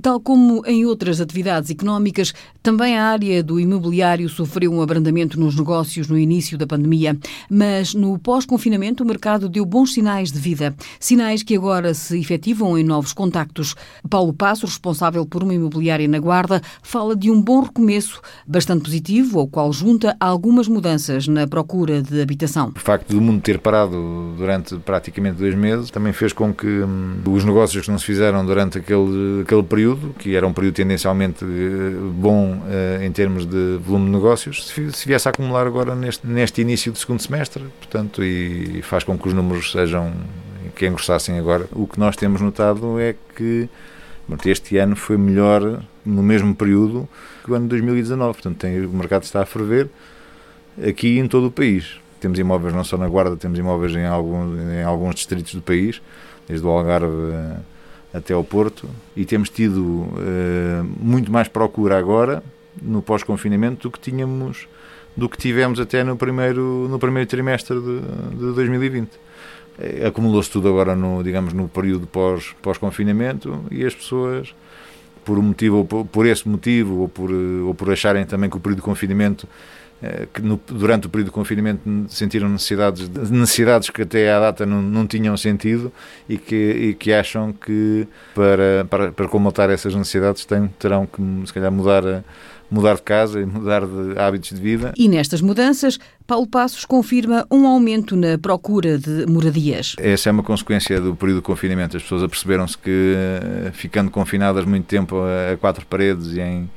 Tal como em outras atividades económicas, também a área do imobiliário sofreu um abrandamento nos negócios no início da pandemia, mas no pós-confinamento o mercado deu bons sinais de vida, sinais que agora se efetivam em novos contactos. Paulo Passo, responsável por uma imobiliária na Guarda, fala de um bom recomeço, bastante positivo, ao qual junta algumas mudanças na procura de habitação. O facto do mundo ter parado durante praticamente dois meses também fez com que hum, os negócios que não se fizeram durante aquele, aquele período período, que era um período tendencialmente eh, bom uh, em termos de volume de negócios, se viesse a acumular agora neste, neste início do segundo semestre, portanto, e faz com que os números sejam que engrossassem agora. O que nós temos notado é que este ano foi melhor no mesmo período que o ano de 2019, portanto, tem, o mercado está a ferver aqui em todo o país. Temos imóveis não só na Guarda, temos imóveis em alguns, em alguns distritos do país, desde o Algarve até ao Porto e temos tido uh, muito mais procura agora no pós-confinamento do que tínhamos do que tivemos até no primeiro no primeiro trimestre de, de 2020 eh, acumulou-se tudo agora no digamos no período pós pós confinamento e as pessoas por um motivo ou por, por esse motivo ou por ou por acharem também que o período de confinamento eh, que no, durante o período de confinamento sentiram necessidades, necessidades que até à data não, não tinham sentido e que, e que acham que para, para, para comatar essas necessidades têm, terão que se calhar mudar, mudar de casa e mudar de hábitos de vida. E nestas mudanças, Paulo Passos confirma um aumento na procura de moradias. Essa é uma consequência do período de confinamento. As pessoas aperceberam-se que eh, ficando confinadas muito tempo a quatro paredes e em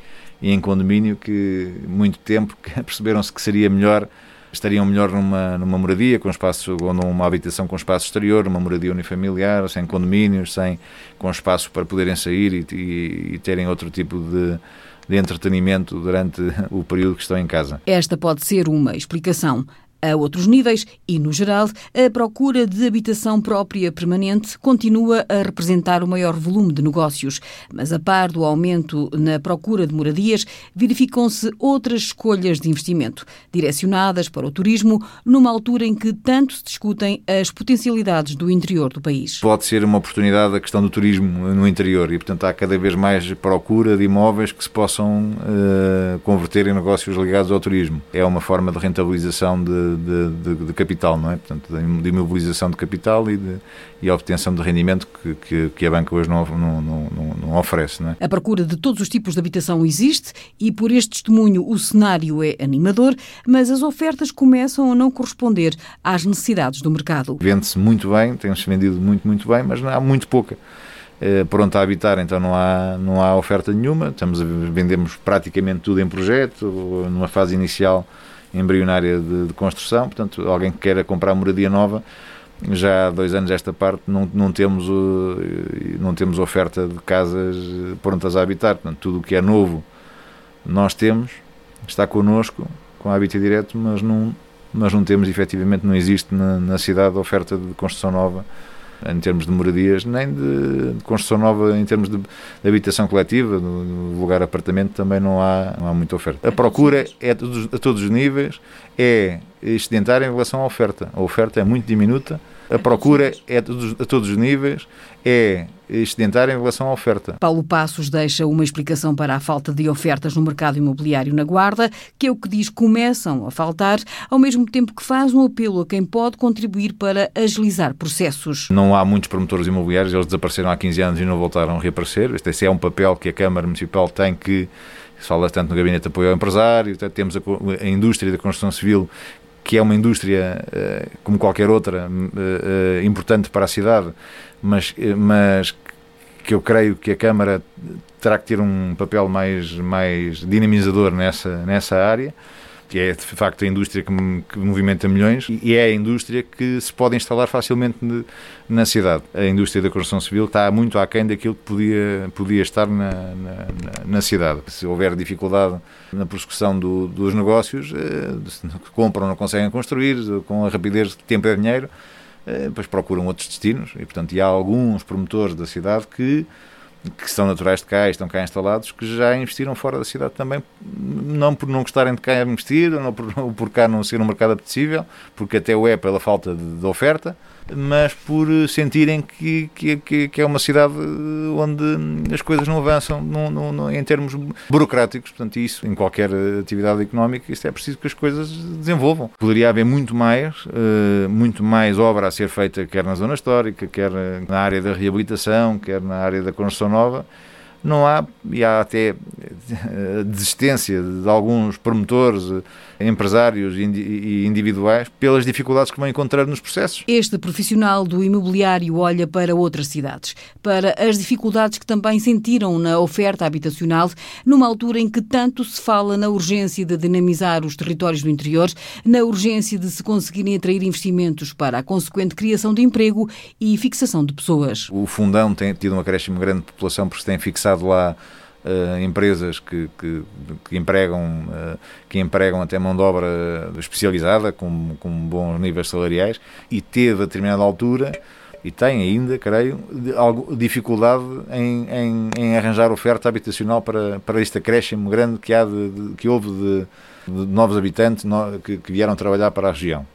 e em condomínio que muito tempo perceberam-se que seria melhor estariam melhor numa, numa moradia com espaço ou numa habitação com espaço exterior, uma moradia unifamiliar, sem condomínios, sem com espaço para poderem sair e, e, e terem outro tipo de, de entretenimento durante o período que estão em casa. Esta pode ser uma explicação. A outros níveis e, no geral, a procura de habitação própria permanente continua a representar o maior volume de negócios. Mas, a par do aumento na procura de moradias, verificam-se outras escolhas de investimento, direcionadas para o turismo, numa altura em que tanto se discutem as potencialidades do interior do país. Pode ser uma oportunidade a questão do turismo no interior e, portanto, há cada vez mais procura de imóveis que se possam uh, converter em negócios ligados ao turismo. É uma forma de rentabilização de de, de, de, capital, não é? Portanto, de imobilização de capital e, de, e obtenção de rendimento que, que, que a banca hoje não, não, não, não, oferece. Não é? A procura de todos os tipos de habitação existe e, por este testemunho, o cenário é animador, mas as ofertas começam a não corresponder às necessidades do mercado. Vende-se muito bem, tem-se vendido muito, muito bem, mas há muito pouca. Eh, pronto a habitar, então não há, não há oferta nenhuma. Estamos a, vendemos praticamente tudo em projeto, numa fase inicial embrionária de, de, construção, portanto, alguém que queira comprar moradia nova, já há dois anos esta parte não, não, temos, não temos oferta de casas prontas a habitar, portanto, tudo o que é novo nós temos, está connosco, com hábito direto, mas não, mas não temos, efetivamente, não existe na, na cidade oferta de construção nova em termos de moradias, nem de, de construção nova em termos de, de habitação coletiva, no, lugar apartamento também não há, não há muita oferta. A procura é a todos, a todos os níveis, é excedentária em relação à oferta. A oferta é muito diminuta, a procura é a todos, a todos os níveis, é excedentária em relação à oferta. Paulo Passos deixa uma explicação para a falta de ofertas no mercado imobiliário na Guarda, que é o que diz começam a faltar, ao mesmo tempo que faz um apelo a quem pode contribuir para agilizar processos. Não há muitos promotores imobiliários, eles desapareceram há 15 anos e não voltaram a reaparecer. Este é um papel que a Câmara Municipal tem que fala tanto no Gabinete de Apoio ao Empresário, temos a, a indústria da construção civil que é uma indústria eh, como qualquer outra eh, eh, importante para a cidade, mas, mas que eu creio que a Câmara terá que ter um papel mais, mais dinamizador nessa, nessa área que é de facto a indústria que, que, movimenta milhões e é a indústria que se pode instalar facilmente na cidade. A indústria da construção civil está muito aquém daquilo que podia, podia estar na, na, na cidade. Se houver dificuldade na prossecução do, dos negócios, eh, compram, não conseguem construir, com a rapidez de tempo é dinheiro, eh, depois procuram outros destinos e, portanto, há alguns promotores da cidade que que são naturais de cá e estão cá instalados, que já investiram fora da cidade também, não por não gostarem de cá investir, ou por, por cá não ser um mercado apetecível, porque até o é pela falta de, de oferta, mas por sentirem que, que, que é uma cidade onde as coisas não avançam no, no, em termos burocráticos. Portanto, isso, em qualquer atividade económica, isso é preciso que as coisas desenvolvam. Poderia haver muito mais, uh, muito mais obra a ser feita, quer na zona histórica, quer na área da reabilitação, quer na área da construção nova não há, e há até eh, desistência de alguns promotores, eh, empresários e individuais pelas dificuldades que vão encontrar nos processos. Este profissional do imobiliário olha para outras cidades, para as dificuldades que também sentiram na oferta habitacional, numa altura em que tanto se fala na urgência de dinamizar os territórios do interior, na urgência de se conseguirem atrair investimentos para a consequente criação de emprego e fixação de pessoas. O Fundão tem tido um acréscimo grande de população porque se tem fixado lá uh, empresas que, que, que empregam, uh, que empregam até mão de obra especializada, com, com bons níveis salariais, e teve a determinada altura e tem ainda, creio, dificuldade em, em, em, arranjar oferta habitacional para, para este acréscimo grande que, há de, de, que houve de, de novos habitantes no, que, que, vieram trabalhar para a região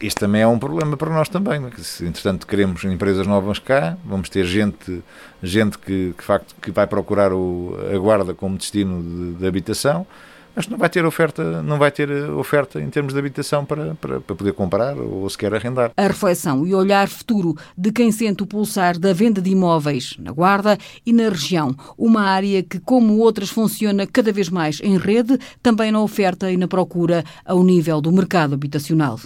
este também é um problema para nós também. Né? Se, entretanto, queremos empresas novas cá, vamos ter gente, gente que, que, facto, que vai procurar o, a guarda como destino de, de, habitação, mas não vai ter oferta, não vai ter oferta em termos de habitação para, para, para poder comprar ou sequer arrendar. A reflexão e olhar futuro de quem sente o pulsar da venda de imóveis na Guarda e na região, uma área que, como outras, funciona cada vez mais em rede, também na oferta e na procura ao nível do mercado habitacional.